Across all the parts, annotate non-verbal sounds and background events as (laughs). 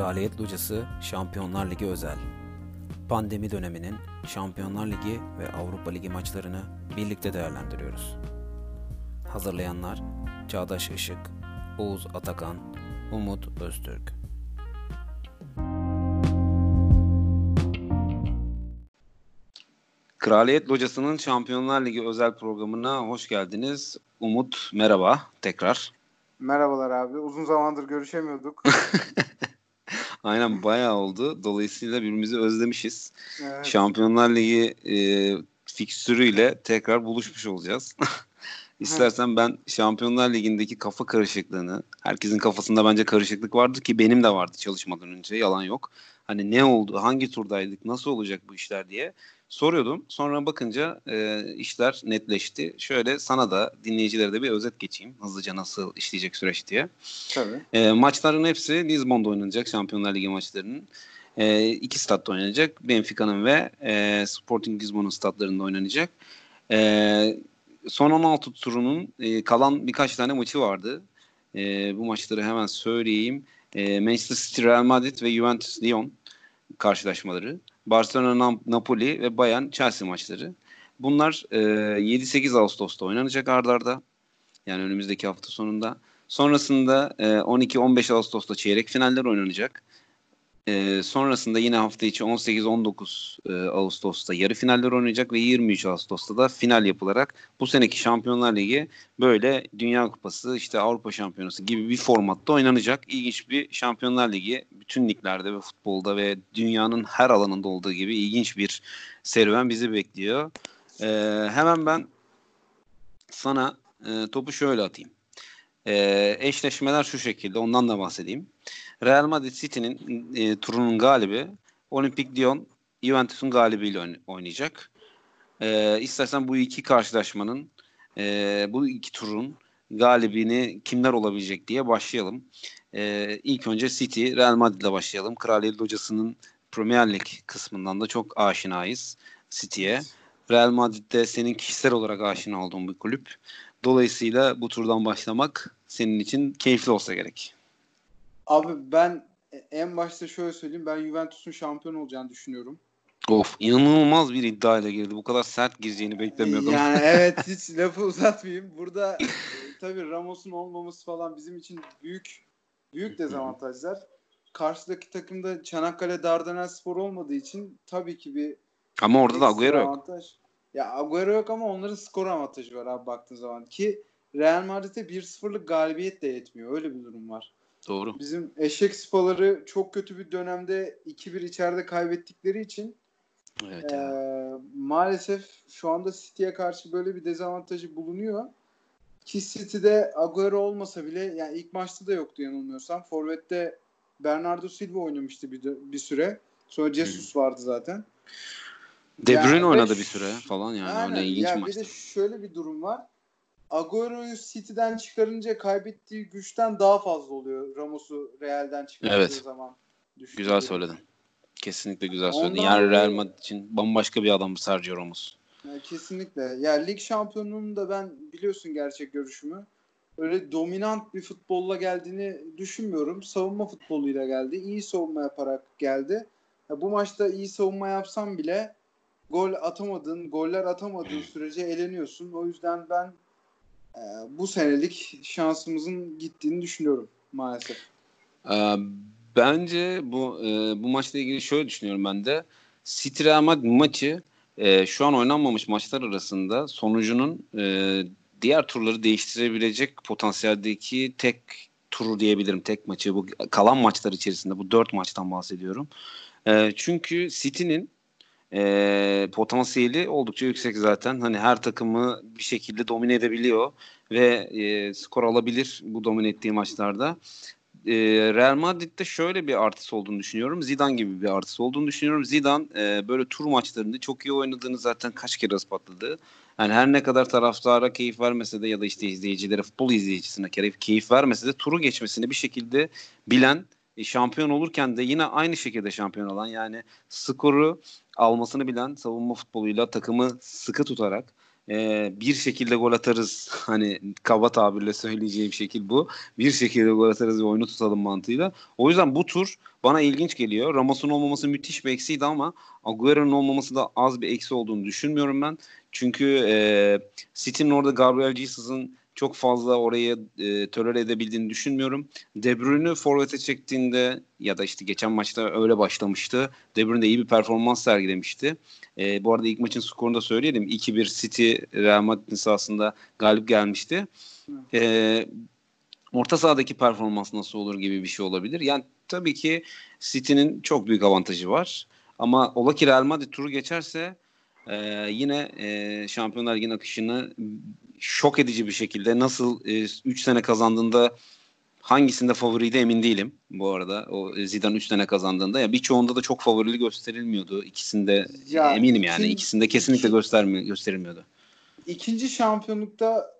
Kraliyet Locası Şampiyonlar Ligi özel. Pandemi döneminin Şampiyonlar Ligi ve Avrupa Ligi maçlarını birlikte değerlendiriyoruz. Hazırlayanlar Çağdaş Işık, Oğuz Atakan, Umut Öztürk. Kraliyet Locası'nın Şampiyonlar Ligi özel programına hoş geldiniz. Umut merhaba tekrar. Merhabalar abi. Uzun zamandır görüşemiyorduk. (laughs) Aynen bayağı oldu. Dolayısıyla birbirimizi özlemişiz. Evet. Şampiyonlar Ligi e, fikstürüyle tekrar buluşmuş olacağız. (laughs) İstersen ben Şampiyonlar Ligi'ndeki kafa karışıklığını, herkesin kafasında bence karışıklık vardı ki benim de vardı çalışmadan önce, yalan yok. Hani ne oldu, hangi turdaydık, nasıl olacak bu işler diye soruyordum. Sonra bakınca e, işler netleşti. Şöyle sana da dinleyicilere de bir özet geçeyim. Hızlıca nasıl işleyecek süreç diye. Tabii. E, maçların hepsi Lisbon'da oynanacak Şampiyonlar Ligi maçlarının. E, iki statta oynanacak. Benfica'nın ve e, Sporting Lisbon'un statlarında oynanacak. E, son 16 turunun e, kalan birkaç tane maçı vardı. E, bu maçları hemen söyleyeyim. E, Manchester City, Real Madrid ve Juventus Lyon karşılaşmaları. Barcelona, Napoli ve Bayern Chelsea maçları. Bunlar e, 7-8 Ağustos'ta oynanacak ardarda. Yani önümüzdeki hafta sonunda. Sonrasında e, 12-15 Ağustos'ta çeyrek finaller oynanacak. E, sonrasında yine hafta içi 18-19 e, Ağustos'ta yarı finaller oynayacak ve 23 Ağustos'ta da final yapılarak bu seneki Şampiyonlar Ligi böyle Dünya Kupası işte Avrupa Şampiyonası gibi bir formatta oynanacak. İlginç bir Şampiyonlar Ligi bütün liglerde ve futbolda ve dünyanın her alanında olduğu gibi ilginç bir serüven bizi bekliyor. E, hemen ben sana e, topu şöyle atayım. E, eşleşmeler şu şekilde ondan da bahsedeyim. Real Madrid City'nin e, turunun galibi Olimpik Lyon Juventus'un galibiyle oynayacak. E, istersen bu iki karşılaşmanın e, bu iki turun galibini kimler olabilecek diye başlayalım. E, ilk önce City, Real Madrid ile başlayalım. Kraliyet Hocası'nın Premier Lig kısmından da çok aşinayız City'ye. Real Madrid'de senin kişisel olarak aşina olduğun bir kulüp. Dolayısıyla bu turdan başlamak senin için keyifli olsa gerek. Abi ben en başta şöyle söyleyeyim. Ben Juventus'un şampiyon olacağını düşünüyorum. Of inanılmaz bir iddiayla girdi. Bu kadar sert gireceğini beklemiyordum. Yani (laughs) evet hiç lafı uzatmayayım. Burada e, tabii Ramos'un olmaması falan bizim için büyük büyük dezavantajlar. Karşıdaki takımda Çanakkale Dardanel Spor olmadığı için tabii ki bir ama orada da Agüero yok. Ya Agüero yok ama onların skor avantajı var abi baktığın zaman ki Real Madrid'e 1-0'lık galibiyet de yetmiyor. Öyle bir durum var. Doğru. Bizim eşek spaları çok kötü bir dönemde 2-1 içeride kaybettikleri için evet, e, maalesef şu anda City'ye karşı böyle bir dezavantajı bulunuyor. Ki City'de Agüero olmasa bile yani ilk maçta da yoktu yanılmıyorsam. Forvet'te Bernardo Silva oynamıştı bir, bir süre. Sonra Jesus hmm. vardı zaten. De Bruyne yani oynadı bir süre falan yani. Aynen. Öyle ilginç yani maçtı. Bir de şöyle bir durum var. Agüero'yu City'den çıkarınca kaybettiği güçten daha fazla oluyor Ramos'u Real'den çıkardığı evet. zaman. Güzel söyledin. Kesinlikle güzel söyledin. Ondan yani Real Madrid için bambaşka bir adam Sergio Ramos. Yani kesinlikle. Ya yani lig şampiyonluğunun da ben biliyorsun gerçek görüşümü. Öyle dominant bir futbolla geldiğini düşünmüyorum. Savunma futboluyla geldi. İyi savunma yaparak geldi. Ya bu maçta iyi savunma yapsam bile gol atamadığın, goller atamadığın (clears throat) sürece eleniyorsun. O yüzden ben e, bu senelik şansımızın gittiğini düşünüyorum maalesef. Ee, bence bu e, bu maçla ilgili şöyle düşünüyorum ben de. City Real Madrid maçı e, şu an oynanmamış maçlar arasında sonucunun e, diğer turları değiştirebilecek potansiyeldeki tek turu diyebilirim. Tek maçı bu kalan maçlar içerisinde bu dört maçtan bahsediyorum. E, çünkü City'nin e, potansiyeli oldukça yüksek zaten. Hani her takımı bir şekilde domine edebiliyor ve e, skor alabilir bu domine ettiği maçlarda. E, Real Madrid'de şöyle bir artısı olduğunu düşünüyorum. Zidane gibi bir artısı olduğunu düşünüyorum. Zidane e, böyle tur maçlarında çok iyi oynadığını zaten kaç kere ispatladı. Yani her ne kadar taraftara keyif vermese de ya da işte izleyicilere, futbol izleyicisine keyif vermese de turu geçmesini bir şekilde bilen şampiyon olurken de yine aynı şekilde şampiyon olan yani skoru almasını bilen savunma futboluyla takımı sıkı tutarak e, bir şekilde gol atarız (laughs) hani kaba tabirle söyleyeceğim şekil bu. Bir şekilde gol atarız ve oyunu tutalım mantığıyla. O yüzden bu tur bana ilginç geliyor. Ramos'un olmaması müthiş bir eksiydi ama Agüero'nun olmaması da az bir eksi olduğunu düşünmüyorum ben. Çünkü e, City'nin orada Gabriel Jesus'ın çok fazla orayı e, tolere edebildiğini düşünmüyorum. De Bruyne'ü forvete çektiğinde ya da işte geçen maçta öyle başlamıştı. De Bruyne de iyi bir performans sergilemişti. E, bu arada ilk maçın skorunu da söyleyelim. 2-1 City Real Madrid'in sahasında galip gelmişti. E, orta sahadaki performans nasıl olur gibi bir şey olabilir. Yani tabii ki City'nin çok büyük avantajı var. Ama ola ki Real Madrid turu geçerse e, yine e, Şampiyonlar Ligi'nin akışını şok edici bir şekilde nasıl 3 e, sene kazandığında hangisinde favoriydi emin değilim bu arada. O Zidane 3 sene kazandığında ya birçoğunda da çok favorili gösterilmiyordu. İkisinde ya, eminim yani. Ikinci, ikisinde kesinlikle iki, göstermi gösterilmiyordu. İkinci şampiyonlukta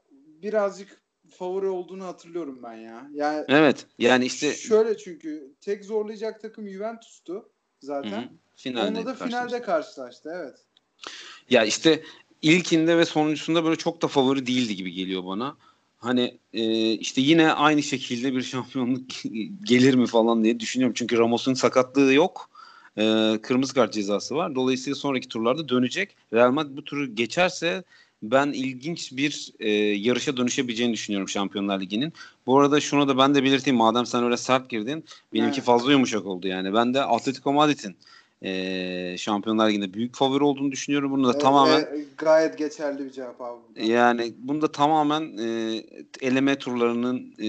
birazcık favori olduğunu hatırlıyorum ben ya. Yani Evet. Yani işte şöyle çünkü tek zorlayacak takım Juventus'tu zaten. Hı hı. Finalde Onunla da finalde karşılaştı. Evet. Ya işte ilkinde ve sonuncusunda böyle çok da favori değildi gibi geliyor bana. Hani e, işte yine aynı şekilde bir (laughs) şampiyonluk gelir mi falan diye düşünüyorum. Çünkü Ramos'un sakatlığı yok. E, kırmızı kart cezası var. Dolayısıyla sonraki turlarda dönecek. Real Madrid bu turu geçerse ben ilginç bir e, yarışa dönüşebileceğini düşünüyorum Şampiyonlar Ligi'nin. Bu arada şunu da ben de belirteyim. Madem sen öyle sert girdin. Benimki evet. fazla yumuşak oldu yani. Ben de Atletico Madrid'in e, Şampiyonlar Ligi'nde büyük favori olduğunu düşünüyorum. Bunu da evet, tamamen e, gayet geçerli bir cevap abi. Yani bunu da tamamen e, eleme turlarının e,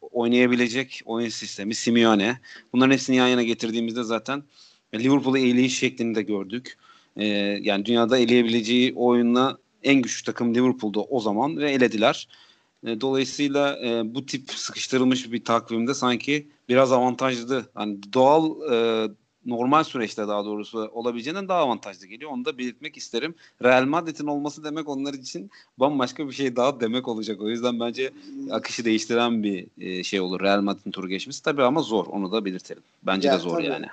oynayabilecek oyun sistemi Simeone. Bunların hepsini yan yana getirdiğimizde zaten Liverpool'u eleyiş şeklinde gördük. E, yani dünyada eleyebileceği oyunla en güçlü takım Liverpool'da o zaman ve elediler. E, dolayısıyla e, bu tip sıkıştırılmış bir takvimde sanki biraz avantajlı. Hani doğal e, normal süreçte daha doğrusu olabileceğinden daha avantajlı geliyor. Onu da belirtmek isterim. Real Madrid'in olması demek onlar için bambaşka bir şey daha demek olacak. O yüzden bence akışı değiştiren bir e, şey olur Real Madrid'in turu geçmesi. Tabii ama zor. Onu da belirtelim. Bence ya, de zor tabii. yani.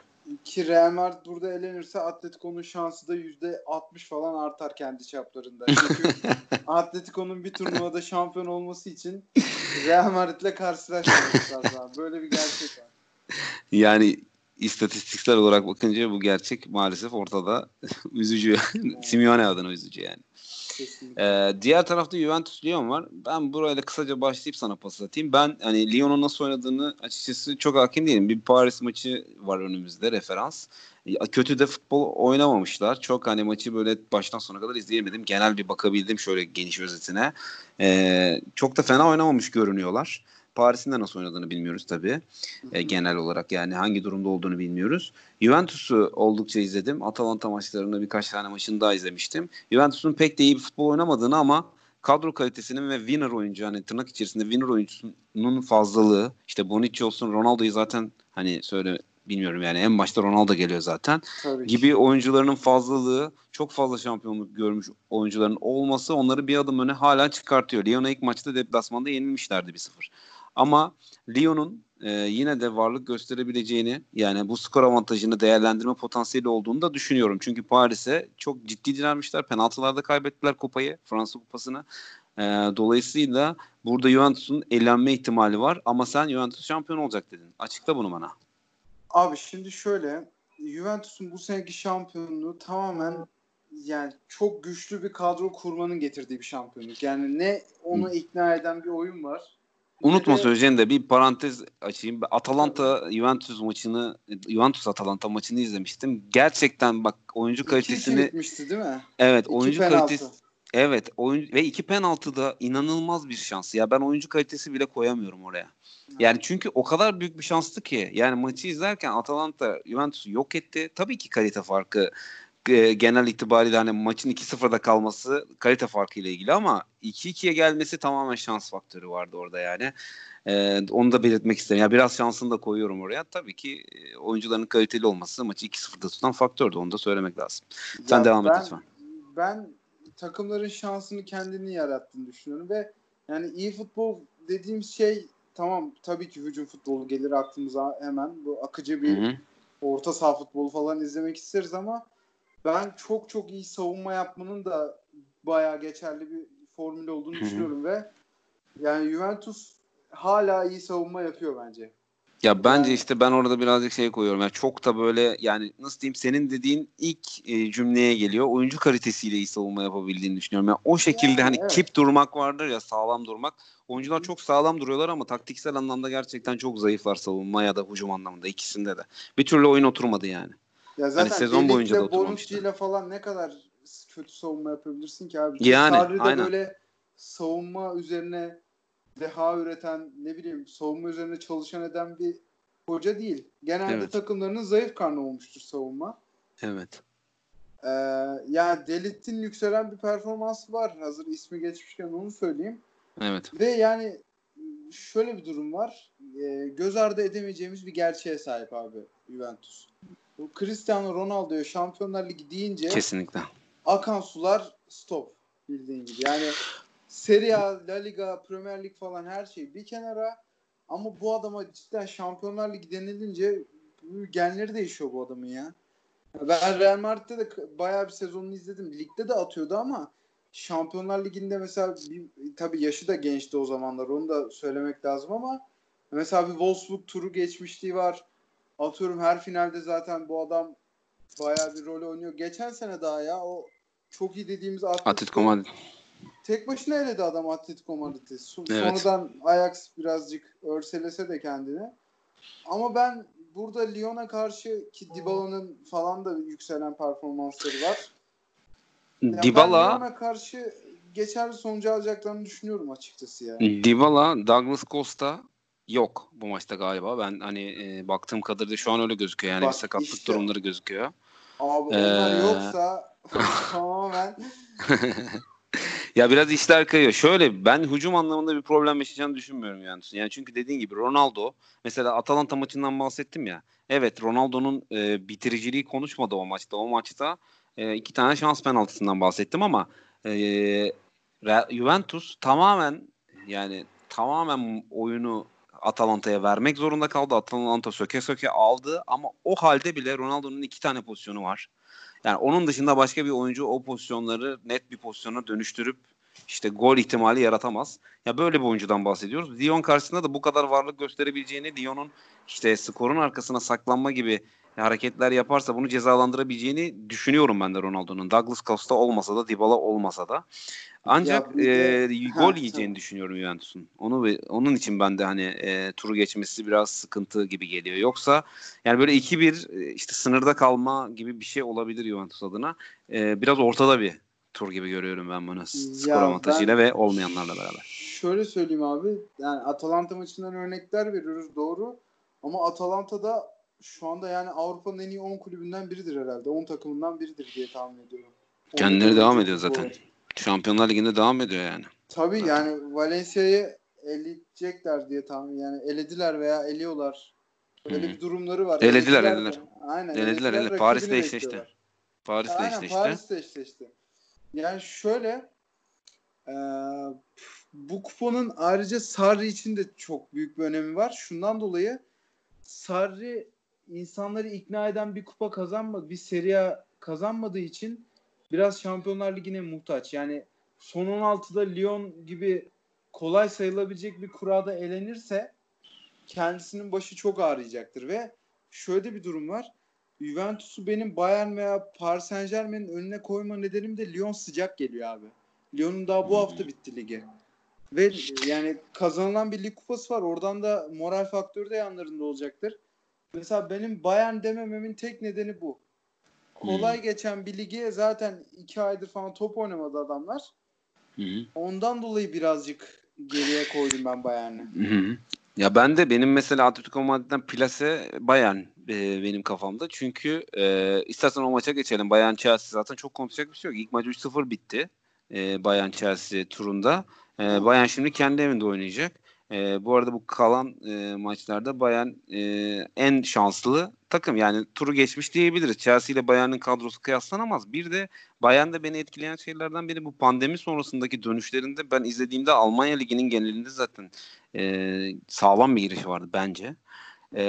Ki Real Madrid burada elenirse Atletico'nun şansı da %60 falan artar kendi çaplarında. Çünkü (laughs) Atletico'nun bir turnuvada şampiyon olması için Real Madrid'le karşılaşmaması lazım. Böyle bir gerçek var. Yani istatistiksel olarak bakınca bu gerçek maalesef ortada. (laughs) üzücü. Simeone adına üzücü yani. Ee, diğer tarafta Juventus Lyon var. Ben burayla kısaca başlayıp sana pas atayım. Ben hani Lyon'un nasıl oynadığını açıkçası çok hakim değilim. Bir Paris maçı var önümüzde referans. Kötü de futbol oynamamışlar. Çok hani maçı böyle baştan sona kadar izleyemedim. Genel bir bakabildim şöyle geniş özetine. Ee, çok da fena oynamamış görünüyorlar. Paris'in de nasıl oynadığını bilmiyoruz tabii. E, genel olarak yani hangi durumda olduğunu bilmiyoruz. Juventus'u oldukça izledim. Atalanta maçlarını birkaç tane maçını daha izlemiştim. Juventus'un pek de iyi bir futbol oynamadığını ama kadro kalitesinin ve winner oyuncu hani tırnak içerisinde winner oyuncusunun fazlalığı işte Bonucci olsun Ronaldo'yu zaten hani söyle bilmiyorum yani en başta Ronaldo geliyor zaten Tabii gibi ki. oyuncularının fazlalığı çok fazla şampiyonluk görmüş oyuncuların olması onları bir adım öne hala çıkartıyor. Lyon'a ilk maçta deplasmanda yenilmişlerdi 1-0. Ama Lyon'un e, yine de varlık gösterebileceğini yani bu skor avantajını değerlendirme potansiyeli olduğunu da düşünüyorum. Çünkü Paris'e çok ciddi direnmişler. Penaltılarda kaybettiler kupayı, Fransa kupasını. E, dolayısıyla burada Juventus'un elenme ihtimali var ama sen Juventus şampiyon olacak dedin. Açıkla bunu bana. Abi şimdi şöyle Juventus'un bu seneki şampiyonluğu tamamen yani çok güçlü bir kadro kurmanın getirdiği bir şampiyonluk. Yani ne onu ikna eden bir oyun var Unutma söyleyeceğini de bir parantez açayım. Atalanta Juventus maçını Juventus Atalanta maçını izlemiştim. Gerçekten bak oyuncu kalitesini bitmişti değil mi? Evet, iki oyuncu penaltı. kalitesi Evet, oyuncu ve iki penaltı da inanılmaz bir şans. Ya ben oyuncu kalitesi bile koyamıyorum oraya. Yani çünkü o kadar büyük bir şanstı ki. Yani maçı izlerken Atalanta Juventus'u yok etti. Tabii ki kalite farkı e, genel itibariyle hani maçın 2-0'da kalması kalite farkı ile ilgili ama 2-2'ye gelmesi tamamen şans faktörü vardı orada yani. Ee, onu da belirtmek isterim. Ya biraz şansını da koyuyorum oraya. Tabii ki e, oyuncuların kaliteli olması maçı 2-0'da tutan faktördü. Onu da söylemek lazım. Sen ya devam ben, et lütfen. Ben takımların şansını kendini yarattığını düşünüyorum ve yani iyi futbol dediğim şey tamam tabii ki hücum futbolu gelir aklımıza hemen. Bu akıcı bir Hı-hı. orta saha futbolu falan izlemek isteriz ama ben çok çok iyi savunma yapmanın da bayağı geçerli bir formül olduğunu düşünüyorum ve yani Juventus hala iyi savunma yapıyor bence. Ya bence işte ben orada birazcık şey koyuyorum. Yani çok da böyle yani nasıl diyeyim senin dediğin ilk e, cümleye geliyor. Oyuncu kalitesiyle iyi savunma yapabildiğini düşünüyorum. Yani o şekilde yani, hani evet. kip durmak vardır ya sağlam durmak. Oyuncular çok sağlam duruyorlar ama taktiksel anlamda gerçekten çok zayıflar savunma ya da hücum anlamında ikisinde de. Bir türlü oyun oturmadı yani. Ya zaten hani sezon boyunca da oturmamıştı. ile falan ne kadar kötü savunma yapabilirsin ki abi. Yani Sarri'de aynen. böyle savunma üzerine deha üreten ne bileyim savunma üzerine çalışan eden bir hoca değil. Genelde evet. takımlarının zayıf karnı olmuştur savunma. Evet. Ee, yani Delit'in yükselen bir performansı var. Hazır ismi geçmişken onu söyleyeyim. Evet. Ve yani şöyle bir durum var. Ee, göz ardı edemeyeceğimiz bir gerçeğe sahip abi Juventus. Bu Cristiano Ronaldo'ya Şampiyonlar Ligi deyince kesinlikle akan sular stop bildiğin gibi. Yani Serie A, La Liga, Premier Lig falan her şey bir kenara ama bu adama cidden Şampiyonlar Ligi denilince genleri değişiyor bu adamın ya. Ben Real Madrid'de de bayağı bir sezonunu izledim. Ligde de atıyordu ama Şampiyonlar Ligi'nde mesela bir, tabii yaşı da gençti o zamanlar. Onu da söylemek lazım ama mesela bir Wolfsburg turu geçmişliği var. Atıyorum her finalde zaten bu adam bayağı bir rol oynuyor. Geçen sene daha ya o çok iyi dediğimiz Atletico, Madrid. Tek başına eledi adam Atletico Madrid'i. Evet. Sonradan Ajax birazcık örselese de kendini. Ama ben burada Lyon'a karşı ki Dybala'nın falan da yükselen performansları var. Yani Dybala Lyon'a karşı geçerli sonucu alacaklarını düşünüyorum açıkçası yani. Dybala, Douglas Costa yok bu maçta galiba. Ben hani e, baktığım kadarıyla şu an öyle gözüküyor. Yani Bak, bir sakatlık işte, durumları gözüküyor. Abi onlar ee... yoksa (laughs) (laughs) tamamen (laughs) ya biraz işler kayıyor. Şöyle ben hücum anlamında bir problem yaşayacağını düşünmüyorum yani. Yani çünkü dediğin gibi Ronaldo mesela Atalanta maçından bahsettim ya. Evet Ronaldo'nun e, bitiriciliği konuşmadı o maçta. O maçta e, iki tane şans penaltısından bahsettim ama e, Juventus tamamen yani tamamen oyunu Atalanta'ya vermek zorunda kaldı. Atalanta söke söke aldı ama o halde bile Ronaldo'nun iki tane pozisyonu var. Yani onun dışında başka bir oyuncu o pozisyonları net bir pozisyona dönüştürüp işte gol ihtimali yaratamaz. Ya böyle bir oyuncudan bahsediyoruz. Lyon karşısında da bu kadar varlık gösterebileceğini, Lyon'un işte skorun arkasına saklanma gibi hareketler yaparsa bunu cezalandırabileceğini düşünüyorum ben de Ronaldo'nun. Douglas Costa olmasa da Dybala olmasa da. Ancak de, e, gol ha, yiyeceğini tamam. düşünüyorum Juventus'un. Onu onun için ben de hani e, turu geçmesi biraz sıkıntı gibi geliyor. Yoksa yani böyle 2-1 e, işte sınırda kalma gibi bir şey olabilir Juventus adına. E, biraz ortada bir tur gibi görüyorum ben bunu skor avantajıyla ve olmayanlarla beraber. Şöyle söyleyeyim abi. Yani Atalanta maçından örnekler veriyoruz doğru. Ama Atalanta da şu anda yani Avrupa'nın en iyi 10 kulübünden biridir herhalde. 10 takımından biridir diye tahmin ediyorum. Kendileri devam ediyor zaten. Şampiyonlar Ligi'nde devam ediyor yani. Tabii zaten. yani Valencia'yı eleyecekler diye tahmin yani elediler veya eliyorlar. Öyle bir durumları var. Elediler, elediler. Aynen. Elediler, elediler. Paris'te eşleşti. Paris'te Aynen, eşleşti. Paris'te eşleşti. Yani şöyle e, bu kuponun ayrıca Sarri için de çok büyük bir önemi var. Şundan dolayı Sarri insanları ikna eden bir kupa kazanmadı, bir seriye kazanmadığı için biraz Şampiyonlar Ligi'ne muhtaç. Yani son 16'da Lyon gibi kolay sayılabilecek bir kurada elenirse kendisinin başı çok ağrıyacaktır ve şöyle bir durum var. Juventus'u benim Bayern veya Paris Saint Germain'in önüne koyma nedenim de Lyon sıcak geliyor abi. Lyon'un daha bu hafta bitti ligi. Ve yani kazanılan bir lig kupası var. Oradan da moral faktörü de yanlarında olacaktır. Mesela benim Bayern demememin tek nedeni bu. Kolay hmm. geçen bir lige zaten iki aydır falan top oynamadı adamlar. Hmm. Ondan dolayı birazcık geriye koydum ben Bayern'i. Hmm. Ya ben de benim mesela Atletico Madrid'den plase Bayern e, benim kafamda. Çünkü e, istersen o maça geçelim. Bayern Chelsea zaten çok konuşacak bir şey yok. İlk maç 3-0 bitti. E, Bayern Chelsea turunda. E, Bayern şimdi kendi evinde oynayacak. E, bu arada bu kalan e, maçlarda Bayern e, en şanslı takım. Yani turu geçmiş diyebiliriz. Chelsea ile Bayern'in kadrosu kıyaslanamaz. Bir de Bayern'de beni etkileyen şeylerden biri bu pandemi sonrasındaki dönüşlerinde ben izlediğimde Almanya Ligi'nin genelinde zaten e, sağlam bir giriş vardı bence. E,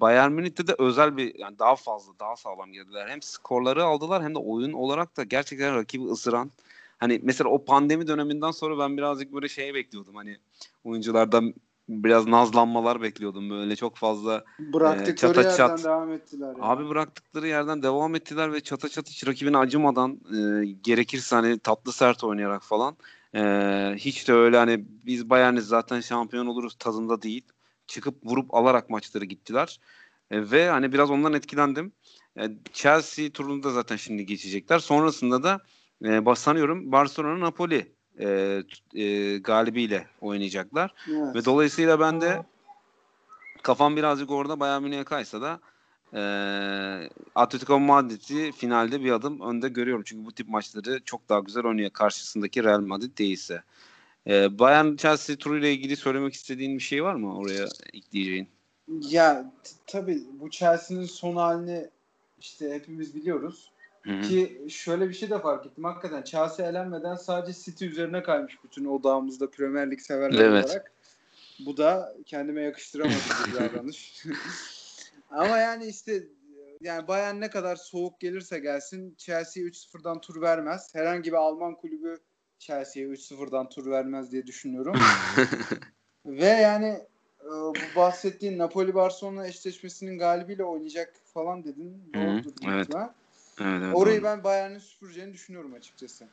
Bayern Münih'te de özel bir yani daha fazla daha sağlam girdiler. Hem skorları aldılar hem de oyun olarak da gerçekten rakibi ısıran hani mesela o pandemi döneminden sonra ben birazcık böyle şey bekliyordum. Hani oyunculardan biraz nazlanmalar bekliyordum böyle çok fazla bıraktıkları e, çata yerden çat. devam ettiler. Yani. Abi bıraktıkları yerden devam ettiler ve çata çat hiç rakibine acımadan e, gerekirse hani tatlı sert oynayarak falan e, hiç de öyle hani biz Bayern'iz zaten şampiyon oluruz tadında değil. Çıkıp vurup alarak maçları gittiler. E, ve hani biraz ondan etkilendim. E, Chelsea turunda zaten şimdi geçecekler. Sonrasında da e, sanıyorum Barcelona Napoli e, e, galibiyle oynayacaklar. Evet. Ve dolayısıyla ben de kafam birazcık orada Bayern Münih'e kaysa da e, Atletico Madrid'i finalde bir adım önde görüyorum. Çünkü bu tip maçları çok daha güzel oynuyor karşısındaki Real Madrid değilse. E, Bayern Chelsea turuyla ilgili söylemek istediğin bir şey var mı oraya ekleyeceğin? Ya tabii bu Chelsea'nin son halini işte hepimiz biliyoruz. Hı-hı. Ki şöyle bir şey de fark ettim. Hakikaten Chelsea elenmeden sadece City üzerine kaymış bütün odağımızda Premier Lig severler evet. olarak. Bu da kendime yakıştıramadım bir (laughs) davranış. (laughs) Ama yani işte yani Bayern ne kadar soğuk gelirse gelsin Chelsea 3-0'dan tur vermez. Herhangi bir Alman kulübü Chelsea'ye 3-0'dan tur vermez diye düşünüyorum. (laughs) Ve yani e, bu bahsettiğin Napoli Barcelona eşleşmesinin galibiyle oynayacak falan dedin. Doğrudur. Evet. Evet, evet, Orayı doğru. ben Bayern'in süpüreceğini düşünüyorum açıkçası.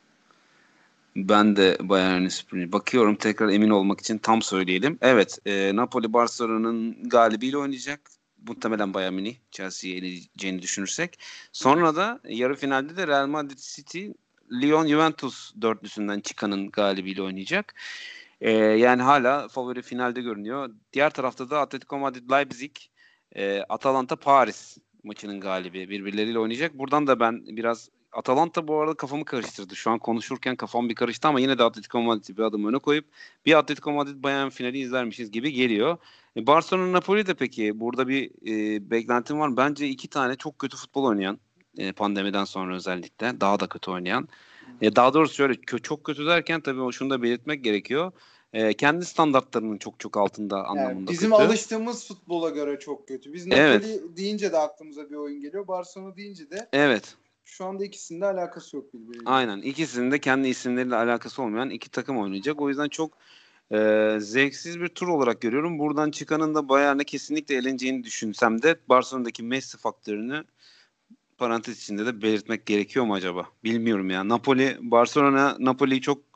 Ben de Bayern'in süpüreceğini. Bakıyorum tekrar emin olmak için tam söyleyelim. Evet e, Napoli Barcelona'nın galibiyle oynayacak. Muhtemelen Bayern Münih Chelsea'yi eleyeceğini düşünürsek. Sonra da yarı finalde de Real Madrid City Lyon Juventus dörtlüsünden çıkanın galibiyle oynayacak. E, yani hala favori finalde görünüyor. Diğer tarafta da Atletico Madrid Leipzig, e, Atalanta Paris maçının galibi birbirleriyle oynayacak. Buradan da ben biraz Atalanta bu arada kafamı karıştırdı. Şu an konuşurken kafam bir karıştı ama yine de Atletico Madrid'i bir adım öne koyup bir Atletico Madrid Bayern finali izlermişiz gibi geliyor. E, Barcelona Napoli de peki burada bir e, beklentim var. Bence iki tane çok kötü futbol oynayan e, pandemiden sonra özellikle daha da kötü oynayan. E, daha doğrusu şöyle çok kötü derken tabii şunu da belirtmek gerekiyor e, kendi standartlarının çok çok altında anlamında yani bizim kötü. alıştığımız futbola göre çok kötü. Biz Napoli evet. deyince de aklımıza bir oyun geliyor. Barcelona deyince de Evet. Şu anda ikisinde alakası yok birbiriyle. Aynen. İkisinin de kendi isimleriyle alakası olmayan iki takım oynayacak. O yüzden çok e, zevksiz bir tur olarak görüyorum. Buradan çıkanın da Bayern'e kesinlikle eleneceğini düşünsem de Barcelona'daki Messi faktörünü parantez içinde de belirtmek gerekiyor mu acaba? Bilmiyorum ya. Napoli, Barcelona Napoli'yi çok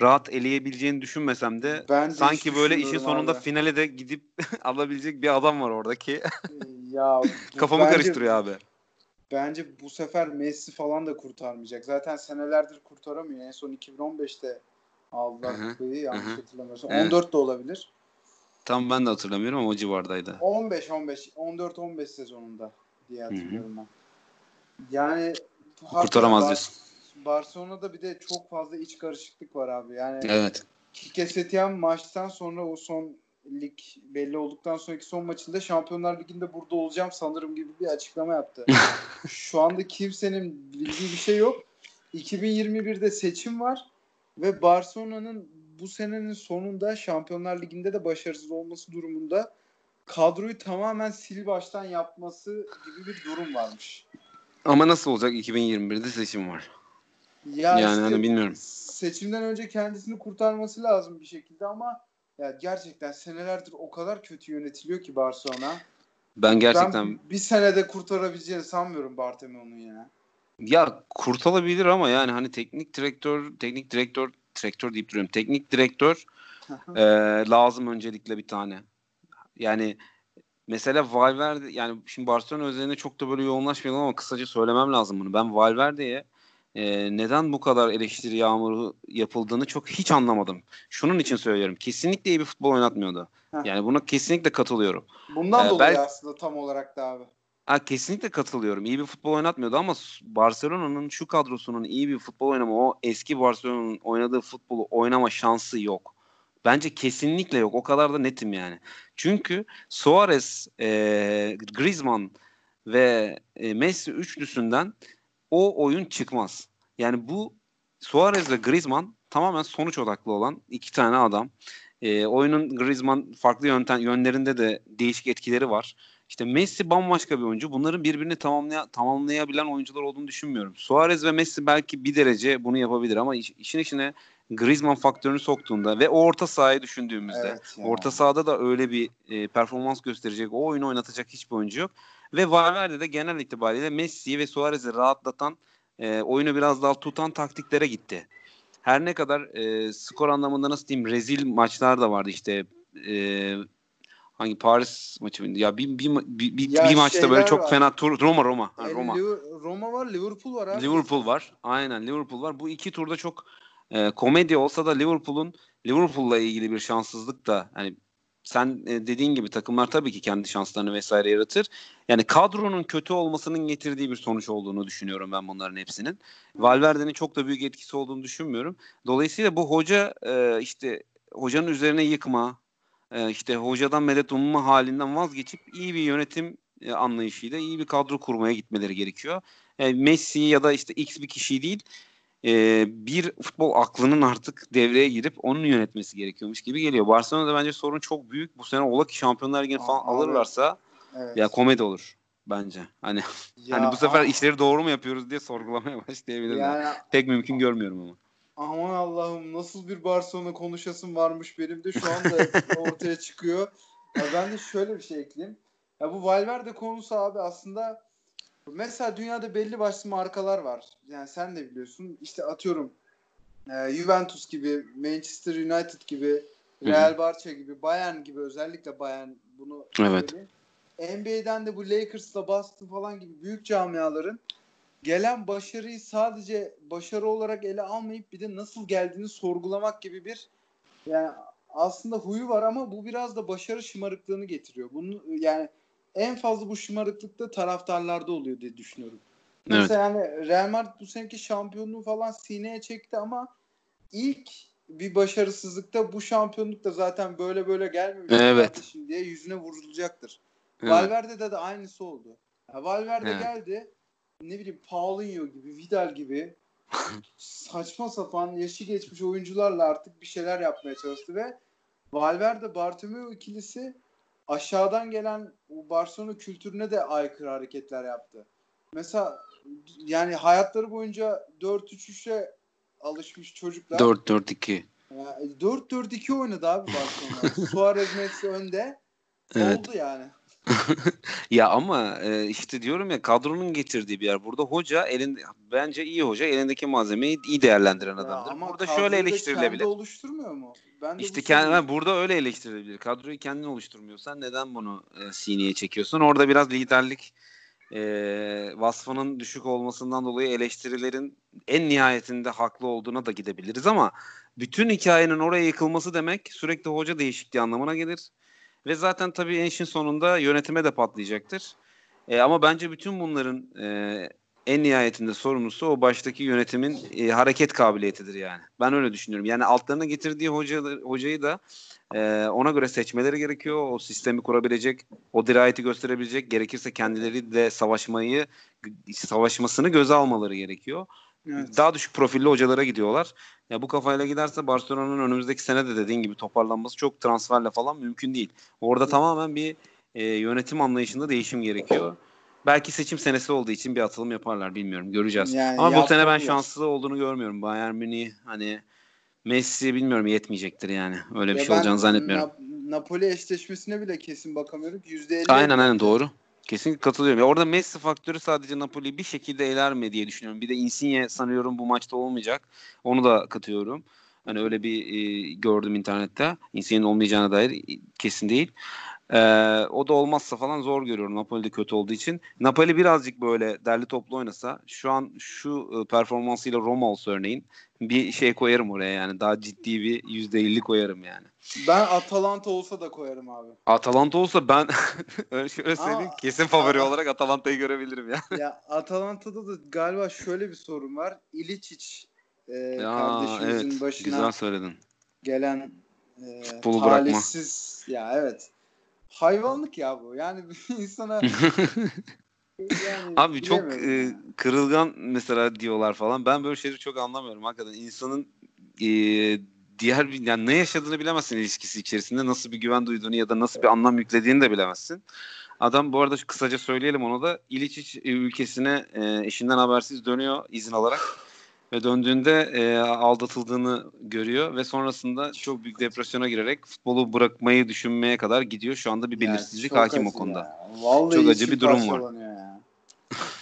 rahat eleyebileceğini düşünmesem de ben de sanki böyle işin sonunda abi. finale de gidip (laughs) alabilecek bir adam var oradaki. ya (laughs) kafamı bence, karıştırıyor abi. Bence bu sefer Messi falan da kurtarmayacak. Zaten senelerdir kurtaramıyor. En son 2015'te aldılar kupayı yanlış hatırlamıyorsam. Evet. 14 de olabilir. Tam ben de hatırlamıyorum ama o civardaydı. 15 15 14 15 sezonunda diye hatırlıyorum ben. Yani kurtaramaz diyorsun. Barcelona'da bir de çok fazla iç karışıklık var abi. Yani evet. Kike Setien maçtan sonra o son lig belli olduktan sonraki son maçında Şampiyonlar Ligi'nde burada olacağım sanırım gibi bir açıklama yaptı. (laughs) Şu anda kimsenin bildiği bir şey yok. 2021'de seçim var ve Barcelona'nın bu senenin sonunda Şampiyonlar Ligi'nde de başarısız olması durumunda kadroyu tamamen sil baştan yapması gibi bir durum varmış. Ama nasıl olacak 2021'de seçim var. Ya yani işte hani bilmiyorum. Seçimden önce kendisini kurtarması lazım bir şekilde ama ya gerçekten senelerdir o kadar kötü yönetiliyor ki Barcelona. Ben gerçekten ben bir senede kurtarabileceğini sanmıyorum Bartomeu'nun ya. Ya kurtarabilir ama yani hani teknik direktör, teknik direktör, direktör deyip duruyorum. Teknik direktör (laughs) e, lazım öncelikle bir tane. Yani mesela Valverde yani şimdi Barcelona üzerine çok da böyle yoğunlaşmayalım ama kısaca söylemem lazım bunu. Ben Valverde'ye e, neden bu kadar eleştiri yağmuru yapıldığını çok hiç anlamadım. Şunun için söylüyorum. Kesinlikle iyi bir futbol oynatmıyordu. Heh. Yani buna kesinlikle katılıyorum. Bundan ee, dolayı belki, aslında tam olarak da abi. Ha, kesinlikle katılıyorum. İyi bir futbol oynatmıyordu ama Barcelona'nın şu kadrosunun iyi bir futbol oynama, o eski Barcelona'nın oynadığı futbolu oynama şansı yok. Bence kesinlikle yok. O kadar da netim yani. Çünkü Suarez, e, Griezmann ve e, Messi üçlüsünden o oyun çıkmaz. Yani bu Suarez ve Griezmann tamamen sonuç odaklı olan iki tane adam. E, oyunun Griezmann farklı yöntem yönlerinde de değişik etkileri var. İşte Messi bambaşka bir oyuncu. Bunların birbirini tamamlaya, tamamlayabilen oyuncular olduğunu düşünmüyorum. Suarez ve Messi belki bir derece bunu yapabilir ama iş, işin içine Griezmann faktörünü soktuğunda ve o orta sahayı düşündüğümüzde evet orta sahada da öyle bir e, performans gösterecek, o oyunu oynatacak hiçbir oyuncu yok. Ve Valverde de genel itibariyle Messi'yi ve Suarez'i rahatlatan, e, oyunu biraz daha tutan taktiklere gitti. Her ne kadar e, skor anlamında nasıl diyeyim rezil maçlar da vardı işte e, hangi Paris maçı mıydı? Ya bir bir bir, bir, bir maçta böyle çok var. fena tur Roma Roma. Ha, Roma. Roma var, Liverpool var abi. Liverpool var. Aynen Liverpool var. Bu iki turda çok e, komedi olsa da Liverpool'un Liverpool'la ilgili bir şanssızlık da hani sen e, dediğin gibi takımlar tabii ki kendi şanslarını vesaire yaratır. Yani kadronun kötü olmasının getirdiği bir sonuç olduğunu düşünüyorum ben bunların hepsinin. Valverde'nin çok da büyük etkisi olduğunu düşünmüyorum. Dolayısıyla bu hoca e, işte hocanın üzerine yıkma, e, işte hocadan medet umma halinden vazgeçip iyi bir yönetim anlayışıyla iyi bir kadro kurmaya gitmeleri gerekiyor. Messi ya da işte X bir kişi değil e, bir futbol aklının artık devreye girip onun yönetmesi gerekiyormuş gibi geliyor. Barcelona'da bence sorun çok büyük. Bu sene ola ki Şampiyonlar Ligi falan alırlarsa evet. ya komedi olur bence. Hani ya, hani bu sefer abi, işleri doğru mu yapıyoruz diye sorgulamaya (laughs) başlayabilirler. Yani, Pek mümkün görmüyorum ama. Aman Allah'ım nasıl bir Barcelona konuşasım varmış benim de şu anda ortaya çıkıyor. Ya ben de şöyle bir şey ekleyeyim. Ya bu Valverde konusu abi aslında mesela dünyada belli başlı markalar var. Yani sen de biliyorsun. İşte atıyorum e, Juventus gibi, Manchester United gibi, Real Barça gibi, Bayern gibi özellikle Bayern bunu evet. NBA'den de bu Lakers'la Boston falan gibi büyük camiaların gelen başarıyı sadece başarı olarak ele almayıp bir de nasıl geldiğini sorgulamak gibi bir yani aslında huyu var ama bu biraz da başarı şımarıklığını getiriyor. Bunu yani en fazla bu şımarıklıkta taraftarlarda oluyor diye düşünüyorum. Evet. Mesela yani Real Madrid bu seneki şampiyonluğu falan sineye çekti ama ilk bir başarısızlıkta bu şampiyonluk da zaten böyle böyle gelmemiş evet. diye yüzüne vurulacaktır. Evet. Valverde'de de aynısı oldu. Ya Valverde evet. geldi ne bileyim Paulinho gibi, Vidal gibi (laughs) saçma sapan yaşı geçmiş oyuncularla artık bir şeyler yapmaya çalıştı ve Valverde Bartomeu ikilisi aşağıdan gelen Barcelona kültürüne de aykırı hareketler yaptı. Mesela yani hayatları boyunca 4-3-3'e alışmış çocuklar. 4-4-2. 4-4-2 oynadı abi Barcelona. (laughs) Suarez Messi önde. Evet. Oldu yani. (laughs) ya ama e, işte diyorum ya kadronun getirdiği bir yer. Burada hoca elinde bence iyi hoca elindeki malzemeyi iyi değerlendiren adamdır. Ama burada şöyle eleştirilebilir. Kendi oluşturmuyor mu? Ben de işte kendi, burada öyle eleştirilebilir. Kadroyu kendin oluşturmuyorsan neden bunu e, sineye çekiyorsun? Orada biraz liderlik e, vasfının düşük olmasından dolayı eleştirilerin en nihayetinde haklı olduğuna da gidebiliriz ama bütün hikayenin oraya yıkılması demek sürekli hoca değişikliği anlamına gelir. Ve zaten tabii işin sonunda yönetime de patlayacaktır. E, ama bence bütün bunların e, en nihayetinde sorumlusu o baştaki yönetimin e, hareket kabiliyetidir yani. Ben öyle düşünüyorum. Yani altlarına getirdiği hoca, hocayı da e, ona göre seçmeleri gerekiyor. O sistemi kurabilecek, o dirayeti gösterebilecek, gerekirse kendileri de savaşmayı, savaşmasını göze almaları gerekiyor. Evet. Daha düşük profilli hocalara gidiyorlar. Ya bu kafayla giderse Barcelona'nın önümüzdeki sene de dediğin gibi toparlanması çok transferle falan mümkün değil. Orada tamamen bir e, yönetim anlayışında değişim gerekiyor. Belki seçim senesi olduğu için bir atılım yaparlar bilmiyorum göreceğiz. Yani Ama bu sene ben şanslı olduğunu görmüyorum. Bayern Münih hani Messi bilmiyorum yetmeyecektir yani. Öyle bir ya şey olacağını zannetmiyorum. Na- Napoli eşleşmesine bile kesin bakamıyorum. %50 Aynen aynen doğru. Kesinlikle katılıyorum. Ya orada Messi faktörü sadece Napoli'yi bir şekilde eler mi diye düşünüyorum. Bir de Insigne sanıyorum bu maçta olmayacak. Onu da katıyorum. Hani öyle bir e, gördüm internette. Insigne'nin olmayacağına dair kesin değil. Ee, o da olmazsa falan zor görüyorum Napoli'de kötü olduğu için. Napoli birazcık böyle derli toplu oynasa şu an şu e, performansıyla Roma olsa örneğin bir şey koyarım oraya yani daha ciddi bir %50 koyarım yani. Ben Atalanta olsa da koyarım abi. Atalanta olsa ben (laughs) öyle şöyle söyleyeyim Aa, kesin favori Aa, olarak Atalanta'yı görebilirim ya. Ya Atalanta'da da galiba şöyle bir sorun var. İlicic e, ya, kardeşimizin evet, başına güzel söyledin. gelen e, Futbolu talihsiz bırakma. ya evet hayvanlık ya bu. Yani (laughs) insana (laughs) yani (laughs) Abi çok e, kırılgan mesela diyorlar falan. Ben böyle şeyleri çok anlamıyorum hakikaten. insanın e, diğer bir yani ne yaşadığını bilemezsin ilişkisi içerisinde. Nasıl bir güven duyduğunu ya da nasıl bir anlam yüklediğini de bilemezsin. Adam bu arada kısaca söyleyelim onu da İliç ülkesine e, eşinden habersiz dönüyor izin alarak ve döndüğünde e, aldatıldığını görüyor ve sonrasında çok büyük depresyona girerek futbolu bırakmayı düşünmeye kadar gidiyor. Şu anda bir belirsizlik yani hakim o konuda. Ya. Vallahi çok acı bir durum var.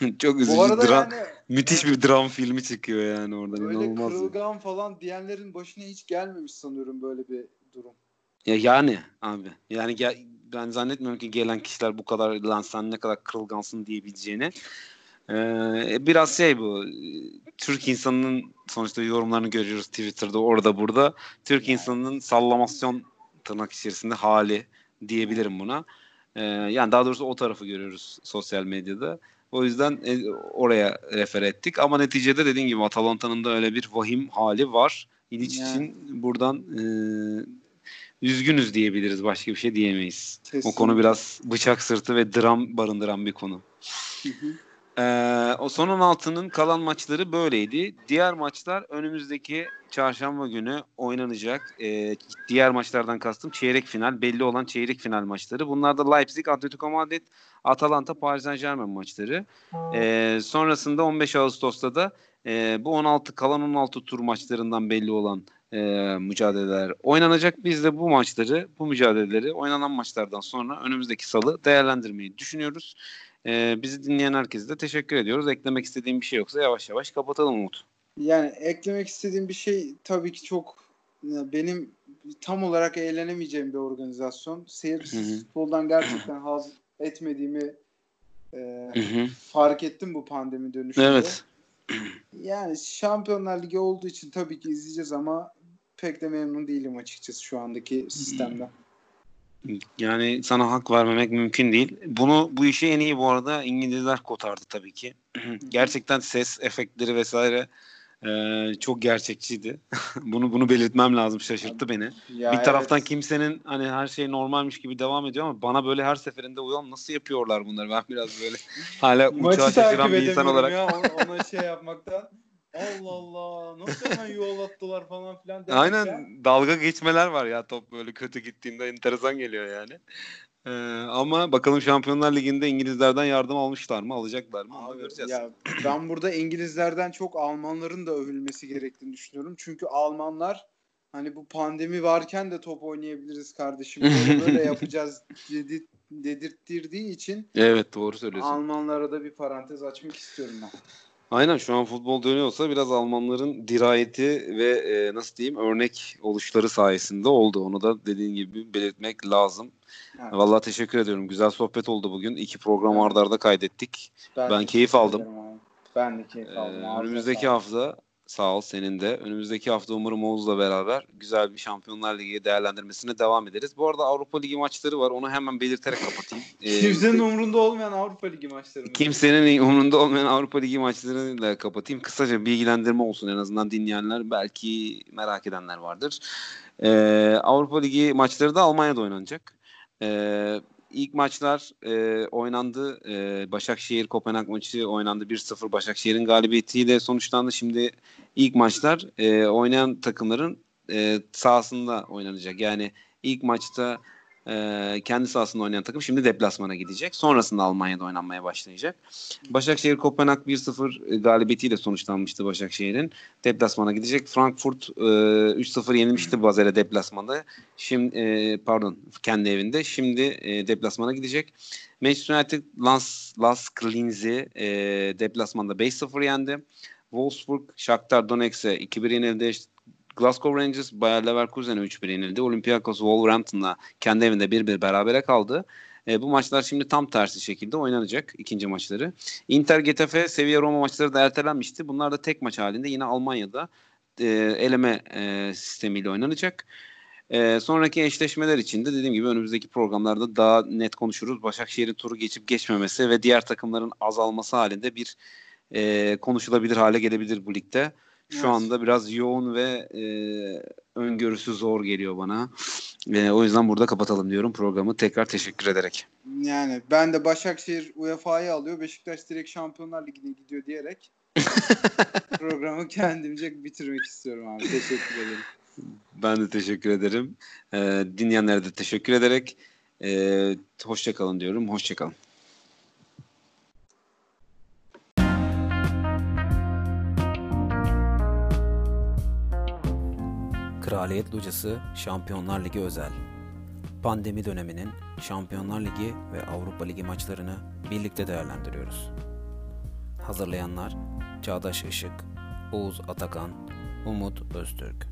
(laughs) çok üzücü dram, yani, müthiş bir dram filmi çıkıyor yani oradan böyle inanılmaz. kırılgan falan diyenlerin başına hiç gelmemiş sanıyorum böyle bir durum. Ya yani abi yani gel, ben zannetmiyorum ki gelen kişiler bu kadar lan sen ne kadar kırılgansın diyebileceğini. Ee, biraz şey bu Türk insanının sonuçta yorumlarını görüyoruz Twitter'da orada burada. Türk insanının sallamasyon tırnak içerisinde hali diyebilirim buna. Ee, yani daha doğrusu o tarafı görüyoruz sosyal medyada. O yüzden e, oraya refer ettik. Ama neticede dediğim gibi Atalanta'nın da öyle bir vahim hali var. İliç yani. için buradan e, üzgünüz diyebiliriz. Başka bir şey diyemeyiz. Kesinlikle. O konu biraz bıçak sırtı ve dram barındıran bir konu. Hı hı. Ee, o son 16'nın kalan maçları böyleydi. Diğer maçlar önümüzdeki çarşamba günü oynanacak. Ee, diğer maçlardan kastım çeyrek final. Belli olan çeyrek final maçları. Bunlar da Leipzig, Atletico Madrid, Atalanta, Paris Saint Germain maçları. Ee, sonrasında 15 Ağustos'ta da e, bu 16 kalan 16 tur maçlarından belli olan e, mücadeleler oynanacak. Biz de bu maçları, bu mücadeleleri oynanan maçlardan sonra önümüzdeki salı değerlendirmeyi düşünüyoruz. Ee, bizi dinleyen herkese de teşekkür ediyoruz. Eklemek istediğim bir şey yoksa yavaş yavaş kapatalım Umut. Yani eklemek istediğim bir şey tabii ki çok benim tam olarak eğlenemeyeceğim bir organizasyon. Seyircisiz futboldan gerçekten haz etmediğimi e, fark ettim bu pandemi dönüşünde. Evet. Yani Şampiyonlar Ligi olduğu için tabii ki izleyeceğiz ama pek de memnun değilim açıkçası şu andaki sistemden. Yani sana hak vermemek mümkün değil. Bunu bu işi en iyi bu arada İngilizler kotardı tabii ki. (clears throat) Gerçekten ses efektleri vesaire e, çok gerçekçiydi. (laughs) bunu bunu belirtmem lazım. Şaşırttı beni. Ya bir taraftan evet. kimsenin hani her şey normalmiş gibi devam ediyor ama bana böyle her seferinde uyan nasıl yapıyorlar bunları? Ben biraz böyle (laughs) hala uçağa şaşıran bir insan olarak. Ya, ona şey yapmaktan. (laughs) Allah Allah nasıl hemen yol attılar falan filan. Aynen ya. dalga geçmeler var ya top böyle kötü gittiğinde enteresan geliyor yani. Ee, ama bakalım Şampiyonlar Ligi'nde İngilizlerden yardım almışlar mı alacaklar mı Abi, göreceğiz. Ya, ben burada İngilizlerden çok Almanların da övülmesi gerektiğini düşünüyorum. Çünkü Almanlar hani bu pandemi varken de top oynayabiliriz kardeşim. Böyle, (laughs) böyle yapacağız dedi, dedirttirdiği için. Evet doğru söylüyorsun. Almanlara da bir parantez açmak istiyorum ben. Aynen şu an futbol dönüyorsa biraz Almanların dirayeti ve e, nasıl diyeyim örnek oluşları sayesinde oldu. Onu da dediğin gibi belirtmek lazım. Evet. Vallahi teşekkür ediyorum. Güzel sohbet oldu bugün. İki program evet. ardarda arda kaydettik. Ben, ben keyif aldım. Ben de keyif aldım. Ee, önümüzdeki hafta Sağ ol senin de. Önümüzdeki hafta umarım Oğuz'la beraber güzel bir Şampiyonlar Ligi değerlendirmesine devam ederiz. Bu arada Avrupa Ligi maçları var. Onu hemen belirterek kapatayım. (laughs) Ee, Kimsenin umurunda olmayan Avrupa Ligi maçları mı? Kimsenin umurunda olmayan Avrupa Ligi maçlarını da kapatayım. Kısaca bilgilendirme olsun en azından dinleyenler. Belki merak edenler vardır. Ee, Avrupa Ligi maçları da Almanya'da oynanacak. Ee, İlk maçlar e, oynandı. E, Başakşehir Kopenhag maçı oynandı 1-0 Başakşehir'in galibiyetiyle sonuçlandı. Şimdi ilk maçlar e, oynayan takımların e, sahasında oynanacak. Yani ilk maçta e, kendi sahasında oynayan takım şimdi deplasmana gidecek. Sonrasında Almanya'da oynanmaya başlayacak. Başakşehir Kopenhag 1-0 galibiyetiyle sonuçlanmıştı Başakşehir'in. Deplasmana gidecek. Frankfurt e, 3-0 yenilmişti Bazel'e deplasmanda. Şimdi e, pardon kendi evinde. Şimdi e, deplasmana gidecek. Manchester United Lans, Las Linz'i e, deplasmanda 5-0 yendi. Wolfsburg Shakhtar Donetsk'e 2-1 yenildi. Glasgow Rangers Bayer Leverkusen'e 3-1 yenildi. Olympiakos Wolverhampton'la kendi evinde 1-1 berabere kaldı. E, bu maçlar şimdi tam tersi şekilde oynanacak ikinci maçları. Inter Getafe Sevilla Roma maçları da ertelenmişti. Bunlar da tek maç halinde yine Almanya'da e, eleme e, sistemiyle oynanacak. E, sonraki eşleşmeler için de dediğim gibi önümüzdeki programlarda daha net konuşuruz. Başakşehir'in turu geçip geçmemesi ve diğer takımların azalması halinde bir e, konuşulabilir hale gelebilir bu ligde. Şu evet. anda biraz yoğun ve e, öngörüsü zor geliyor bana. E, o yüzden burada kapatalım diyorum programı. Tekrar teşekkür ederek. Yani ben de Başakşehir UEFA'yı alıyor. Beşiktaş direkt Şampiyonlar Ligi'ne gidiyor diyerek (laughs) programı kendimce bitirmek istiyorum abi. Teşekkür ederim. Ben de teşekkür ederim. E, dinleyenlere de teşekkür ederek E, hoşçakalın diyorum. Hoşçakalın. Kraliyet Locası Şampiyonlar Ligi özel. Pandemi döneminin Şampiyonlar Ligi ve Avrupa Ligi maçlarını birlikte değerlendiriyoruz. Hazırlayanlar Çağdaş Işık, Oğuz Atakan, Umut Öztürk.